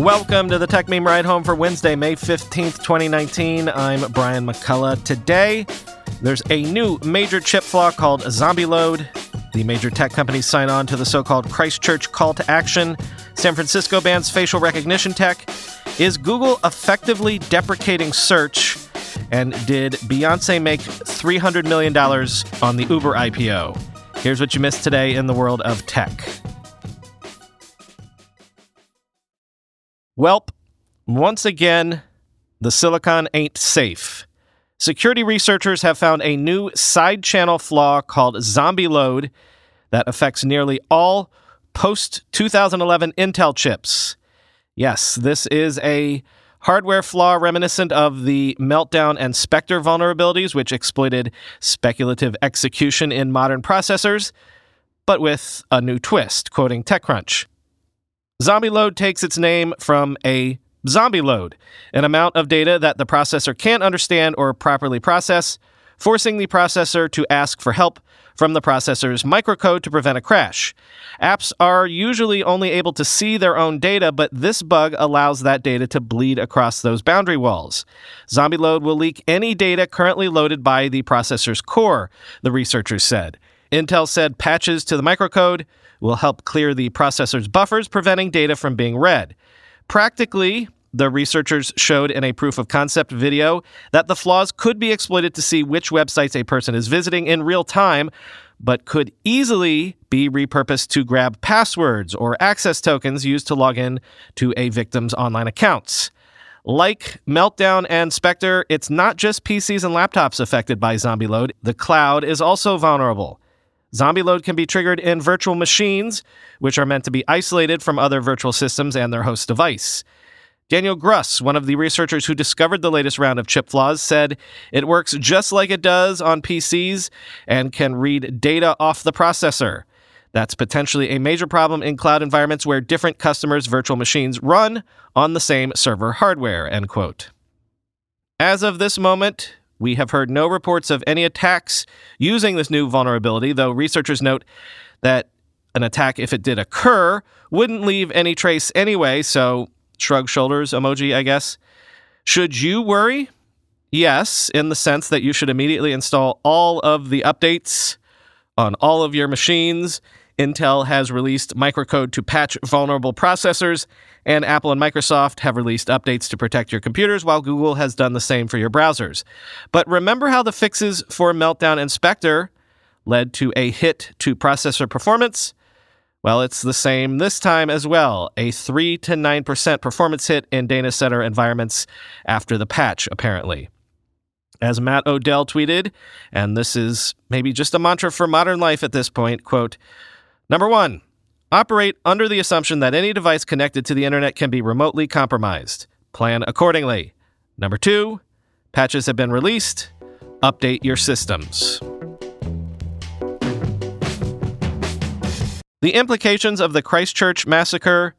Welcome to the Techmeme Ride Home for Wednesday, May 15th, 2019. I'm Brian McCullough. Today, there's a new major chip flaw called ZombieLoad. The major tech companies sign on to the so called Christchurch call to action. San Francisco bans facial recognition tech. Is Google effectively deprecating search? And did Beyonce make $300 million on the Uber IPO? Here's what you missed today in the world of tech. Welp, once again, the silicon ain't safe. Security researchers have found a new side channel flaw called ZombieLoad that affects nearly all post 2011 Intel chips. Yes, this is a hardware flaw reminiscent of the Meltdown and Spectre vulnerabilities, which exploited speculative execution in modern processors, but with a new twist, quoting TechCrunch. ZombieLoad takes its name from a zombie load, an amount of data that the processor can't understand or properly process, forcing the processor to ask for help from the processor's microcode to prevent a crash. Apps are usually only able to see their own data, but this bug allows that data to bleed across those boundary walls. ZombieLoad will leak any data currently loaded by the processor's core, the researchers said. Intel said patches to the microcode will help clear the processor's buffers, preventing data from being read. Practically, the researchers showed in a proof of concept video that the flaws could be exploited to see which websites a person is visiting in real time, but could easily be repurposed to grab passwords or access tokens used to log in to a victim's online accounts. Like Meltdown and Spectre, it's not just PCs and laptops affected by ZombieLoad. The cloud is also vulnerable. ZombieLoad can be triggered in virtual machines, which are meant to be isolated from other virtual systems and their host device. Daniel Gruss, one of the researchers who discovered the latest round of chip flaws, said it works just like it does on PCs and can read data off the processor. That's potentially a major problem in cloud environments where different customers' virtual machines run on the same server hardware. End quote. As of this moment, we have heard no reports of any attacks using this new vulnerability, though researchers note that an attack, if it did occur, wouldn't leave any trace anyway, so shrug shoulders emoji, I guess. Should you worry? Yes, in the sense that you should immediately install all of the updates on all of your machines. Intel has released microcode to patch vulnerable processors, and Apple and Microsoft have released updates to protect your computers, while Google has done the same for your browsers. But remember how the fixes for Meltdown and Spectre led to a hit to processor performance? Well, it's the same this time as well. A 3 to 9% performance hit in data center environments after the patch, apparently. As Matt Odell tweeted, and this is maybe just a mantra for modern life at this point, quote, Number one, operate under the assumption that any device connected to the internet can be remotely compromised. Plan accordingly. Number two, patches have been released. Update your systems. The implications of the Christchurch massacre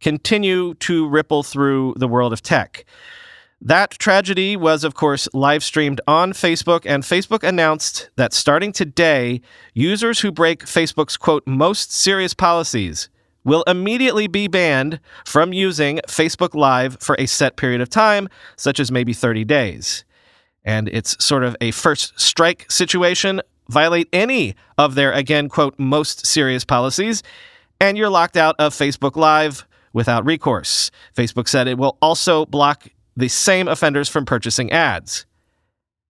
continue to ripple through the world of tech. That tragedy was, of course, live streamed on Facebook, and Facebook announced that starting today, users who break Facebook's quote, most serious policies will immediately be banned from using Facebook Live for a set period of time, such as maybe 30 days. And it's sort of a first strike situation violate any of their, again, quote, most serious policies, and you're locked out of Facebook Live without recourse. Facebook said it will also block the same offenders from purchasing ads.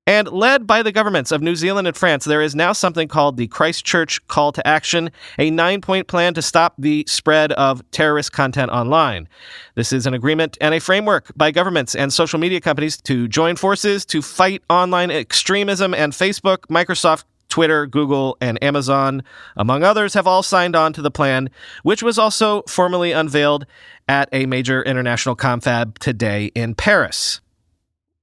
And led by the governments of New Zealand and France, there is now something called the Christchurch Call to Action, a nine point plan to stop the spread of terrorist content online. This is an agreement and a framework by governments and social media companies to join forces to fight online extremism, and Facebook, Microsoft, Twitter, Google, and Amazon, among others, have all signed on to the plan, which was also formally unveiled at a major international confab today in Paris.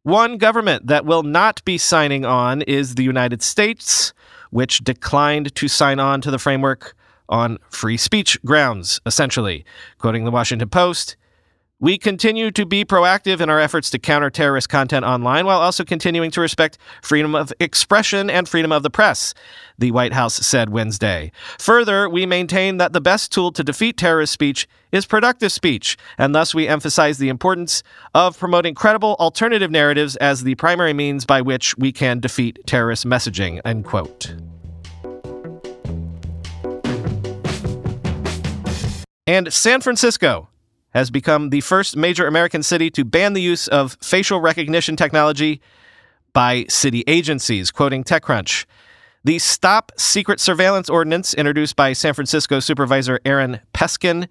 One government that will not be signing on is the United States, which declined to sign on to the framework on free speech grounds, essentially. Quoting the Washington Post, We continue to be proactive in our efforts to counter terrorist content online while also continuing to respect freedom of expression and freedom of the press, the White House said Wednesday. Further, we maintain that the best tool to defeat terrorist speech is productive speech, and thus we emphasize the importance of promoting credible alternative narratives as the primary means by which we can defeat terrorist messaging. End quote. And San Francisco has become the first major American city to ban the use of facial recognition technology by city agencies, quoting TechCrunch. The Stop Secret Surveillance Ordinance, introduced by San Francisco Supervisor Aaron Peskin,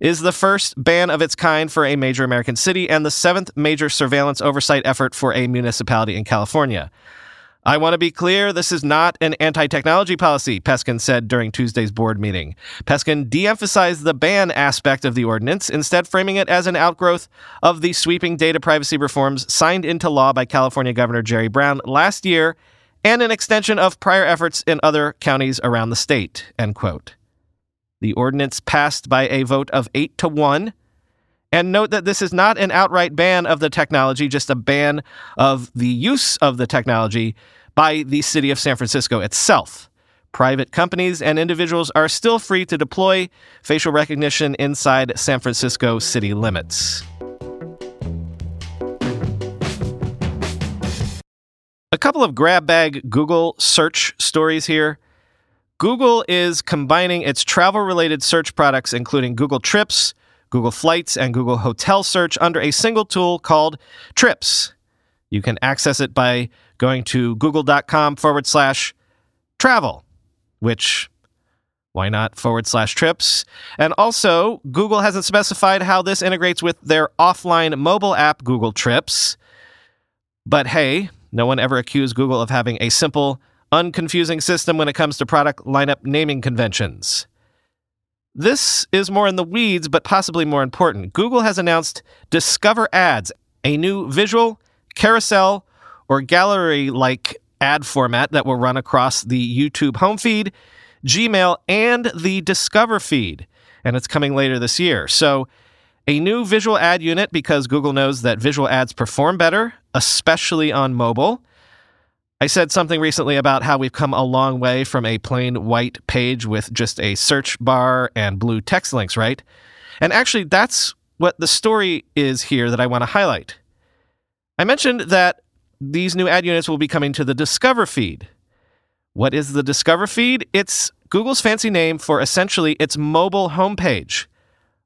is the first ban of its kind for a major American city and the seventh major surveillance oversight effort for a municipality in California. I want to be clear this is not an anti technology policy, Peskin said during Tuesday's board meeting. Peskin de emphasized the ban aspect of the ordinance, instead, framing it as an outgrowth of the sweeping data privacy reforms signed into law by California Governor Jerry Brown last year and an extension of prior efforts in other counties around the state. End quote. The ordinance passed by a vote of 8 to 1 and note that this is not an outright ban of the technology, just a ban of the use of the technology by the city of San Francisco itself. Private companies and individuals are still free to deploy facial recognition inside San Francisco city limits. A couple of grab bag Google search stories here. Google is combining its travel related search products, including Google Trips, Google Flights, and Google Hotel Search under a single tool called Trips. You can access it by going to google.com forward slash travel, which why not forward slash trips? And also, Google hasn't specified how this integrates with their offline mobile app, Google Trips. But hey, no one ever accused Google of having a simple, unconfusing system when it comes to product lineup naming conventions. This is more in the weeds, but possibly more important. Google has announced Discover Ads, a new visual, carousel, or gallery like ad format that will run across the YouTube home feed, Gmail, and the Discover feed. And it's coming later this year. So, a new visual ad unit because Google knows that visual ads perform better, especially on mobile. I said something recently about how we've come a long way from a plain white page with just a search bar and blue text links, right? And actually, that's what the story is here that I want to highlight. I mentioned that these new ad units will be coming to the Discover feed. What is the Discover feed? It's Google's fancy name for essentially its mobile homepage.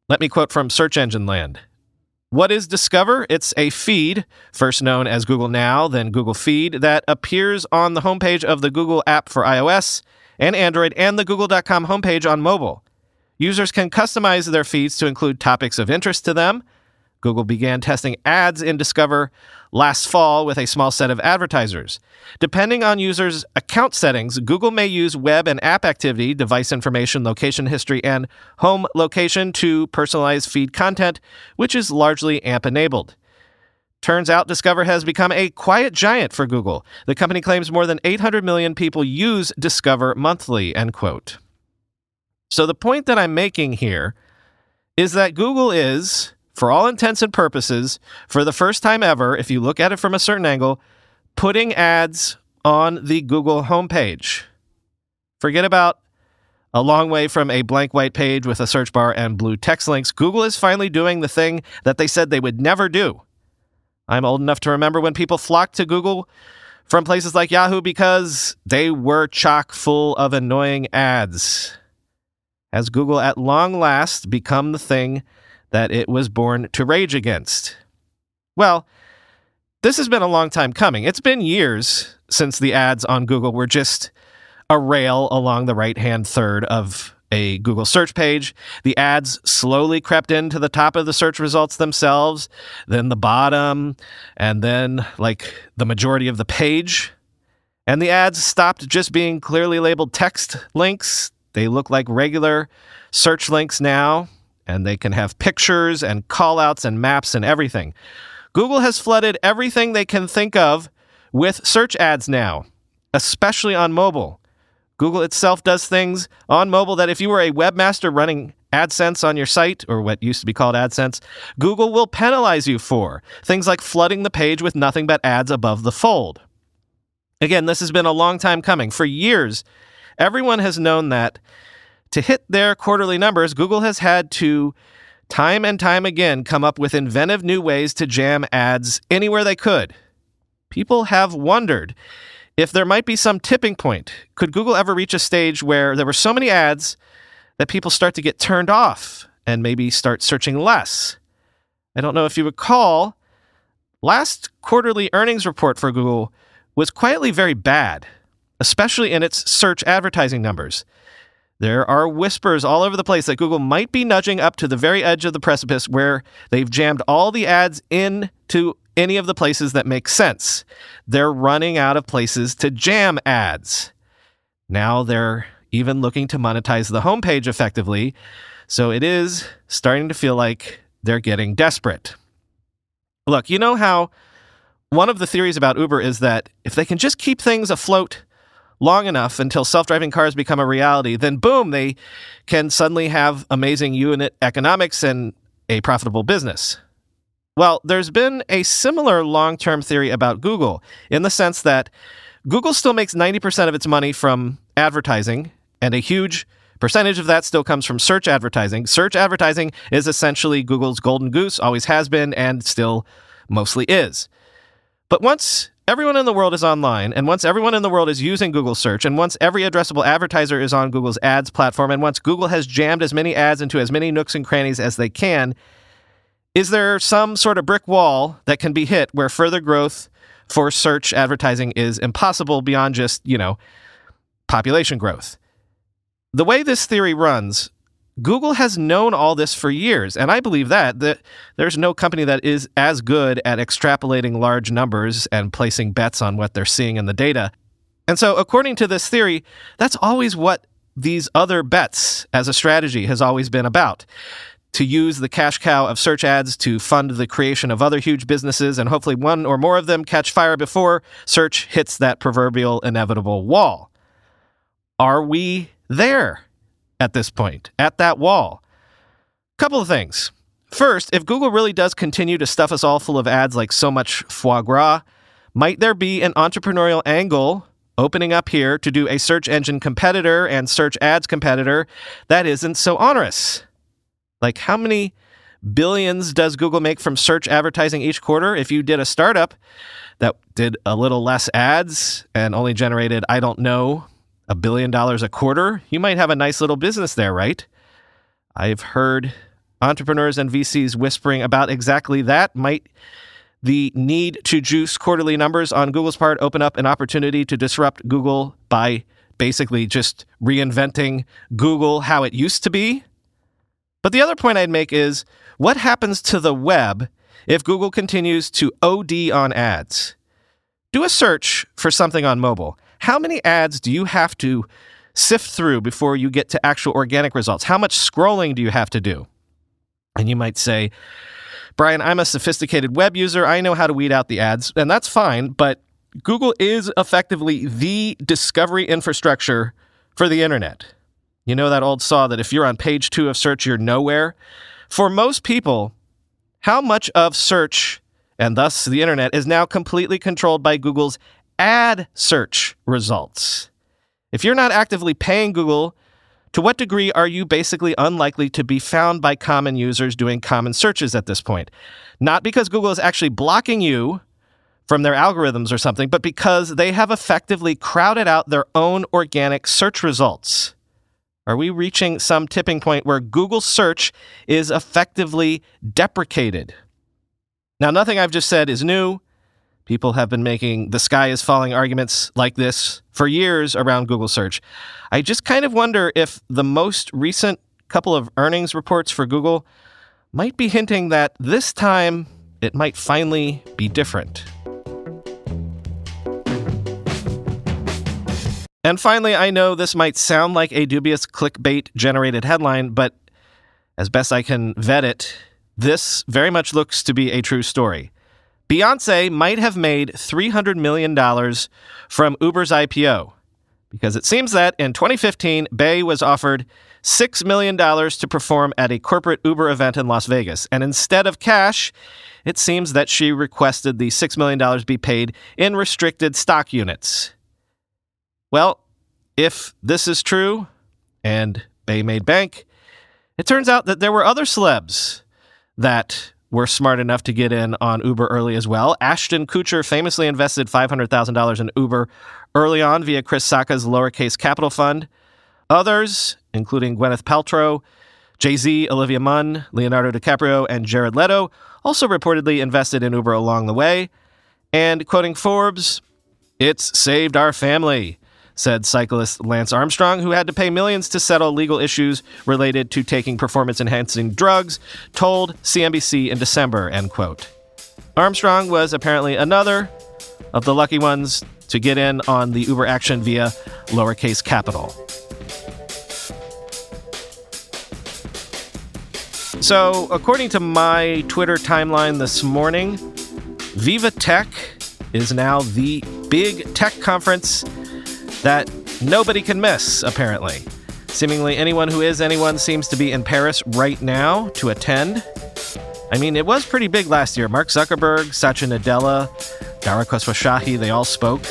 Let me quote from Search Engine Land. What is Discover? It's a feed, first known as Google Now, then Google Feed, that appears on the homepage of the Google app for iOS and Android and the Google.com homepage on mobile. Users can customize their feeds to include topics of interest to them. Google began testing ads in Discover last fall with a small set of advertisers. Depending on users' account settings, Google may use web and app activity, device information, location history, and home location to personalize feed content, which is largely AMP enabled. Turns out Discover has become a quiet giant for Google. The company claims more than 800 million people use Discover monthly, end quote. So the point that I'm making here is that Google is for all intents and purposes, for the first time ever, if you look at it from a certain angle, putting ads on the Google homepage. Forget about a long way from a blank white page with a search bar and blue text links. Google is finally doing the thing that they said they would never do. I'm old enough to remember when people flocked to Google from places like Yahoo because they were chock full of annoying ads. Has Google at long last become the thing that it was born to rage against. Well, this has been a long time coming. It's been years since the ads on Google were just a rail along the right hand third of a Google search page. The ads slowly crept into the top of the search results themselves, then the bottom, and then like the majority of the page. And the ads stopped just being clearly labeled text links. They look like regular search links now and they can have pictures and callouts and maps and everything. Google has flooded everything they can think of with search ads now, especially on mobile. Google itself does things on mobile that if you were a webmaster running AdSense on your site, or what used to be called AdSense, Google will penalize you for things like flooding the page with nothing but ads above the fold. Again, this has been a long time coming. For years, everyone has known that to hit their quarterly numbers, Google has had to time and time again come up with inventive new ways to jam ads anywhere they could. People have wondered if there might be some tipping point. Could Google ever reach a stage where there were so many ads that people start to get turned off and maybe start searching less? I don't know if you recall, last quarterly earnings report for Google was quietly very bad, especially in its search advertising numbers. There are whispers all over the place that Google might be nudging up to the very edge of the precipice where they've jammed all the ads into any of the places that make sense. They're running out of places to jam ads. Now they're even looking to monetize the homepage effectively. So it is starting to feel like they're getting desperate. Look, you know how one of the theories about Uber is that if they can just keep things afloat long enough until self driving cars become a reality, then boom, they can suddenly have amazing unit economics and a profitable business. Well, there's been a similar long term theory about Google in the sense that Google still makes 90% of its money from advertising, and a huge percentage of that still comes from search advertising. Search advertising is essentially Google's golden goose, always has been, and still mostly is. But once everyone in the world is online, and once everyone in the world is using Google search, and once every addressable advertiser is on Google's ads platform, and once Google has jammed as many ads into as many nooks and crannies as they can, is there some sort of brick wall that can be hit where further growth for search advertising is impossible beyond just, you know, population growth? The way this theory runs, Google has known all this for years, and I believe that that there's no company that is as good at extrapolating large numbers and placing bets on what they're seeing in the data. And so, according to this theory, that's always what these other bets as a strategy has always been about. To use the cash cow of search ads to fund the creation of other huge businesses, and hopefully one or more of them catch fire before search hits that proverbial inevitable wall. Are we there? At this point, at that wall. Couple of things. First, if Google really does continue to stuff us all full of ads like so much foie gras, might there be an entrepreneurial angle opening up here to do a search engine competitor and search ads competitor that isn't so onerous? Like, how many billions does Google make from search advertising each quarter? If you did a startup that did a little less ads and only generated, I don't know, a billion dollars a quarter, you might have a nice little business there, right? I've heard entrepreneurs and VCs whispering about exactly that. Might the need to juice quarterly numbers on Google's part open up an opportunity to disrupt Google by basically just reinventing Google how it used to be? But the other point I'd make is what happens to the web if Google continues to OD on ads? Do a search for something on mobile. How many ads do you have to sift through before you get to actual organic results? How much scrolling do you have to do? And you might say, Brian, I'm a sophisticated web user. I know how to weed out the ads, and that's fine, but Google is effectively the discovery infrastructure for the internet. You know that old saw that if you're on page two of search, you're nowhere? For most people, how much of search and thus the internet is now completely controlled by Google's ad search results. If you're not actively paying Google, to what degree are you basically unlikely to be found by common users doing common searches at this point? Not because Google is actually blocking you from their algorithms or something, but because they have effectively crowded out their own organic search results. Are we reaching some tipping point where Google search is effectively deprecated? Now, nothing I've just said is new. People have been making the sky is falling arguments like this for years around Google search. I just kind of wonder if the most recent couple of earnings reports for Google might be hinting that this time it might finally be different. And finally, I know this might sound like a dubious clickbait generated headline, but as best I can vet it, this very much looks to be a true story. Beyonce might have made $300 million from Uber's IPO because it seems that in 2015, Bey was offered $6 million to perform at a corporate Uber event in Las Vegas. And instead of cash, it seems that she requested the $6 million be paid in restricted stock units. Well, if this is true, and Bey made bank, it turns out that there were other celebs that were smart enough to get in on Uber early as well. Ashton Kutcher famously invested $500,000 in Uber early on via Chris Sacca's lowercase capital fund. Others, including Gwyneth Paltrow, Jay Z, Olivia Munn, Leonardo DiCaprio, and Jared Leto, also reportedly invested in Uber along the way. And quoting Forbes, it's saved our family said cyclist Lance Armstrong, who had to pay millions to settle legal issues related to taking performance enhancing drugs, told CNBC in December, end quote. Armstrong was apparently another of the lucky ones to get in on the Uber action via lowercase capital. So, according to my Twitter timeline this morning, VivaTech is now the big tech conference that nobody can miss, apparently. Seemingly anyone who is anyone seems to be in Paris right now to attend. I mean, it was pretty big last year. Mark Zuckerberg, Satya Nadella, Dara Khosrowshahi, they all spoke.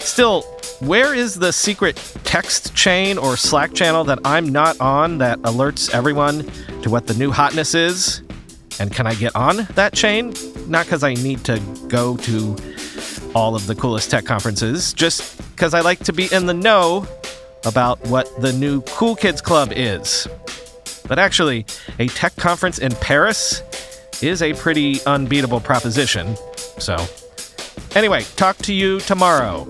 Still, where is the secret text chain or Slack channel that I'm not on that alerts everyone to what the new hotness is? And can I get on that chain? Not because I need to go to all of the coolest tech conferences, just because I like to be in the know about what the new Cool Kids Club is. But actually, a tech conference in Paris is a pretty unbeatable proposition. So, anyway, talk to you tomorrow.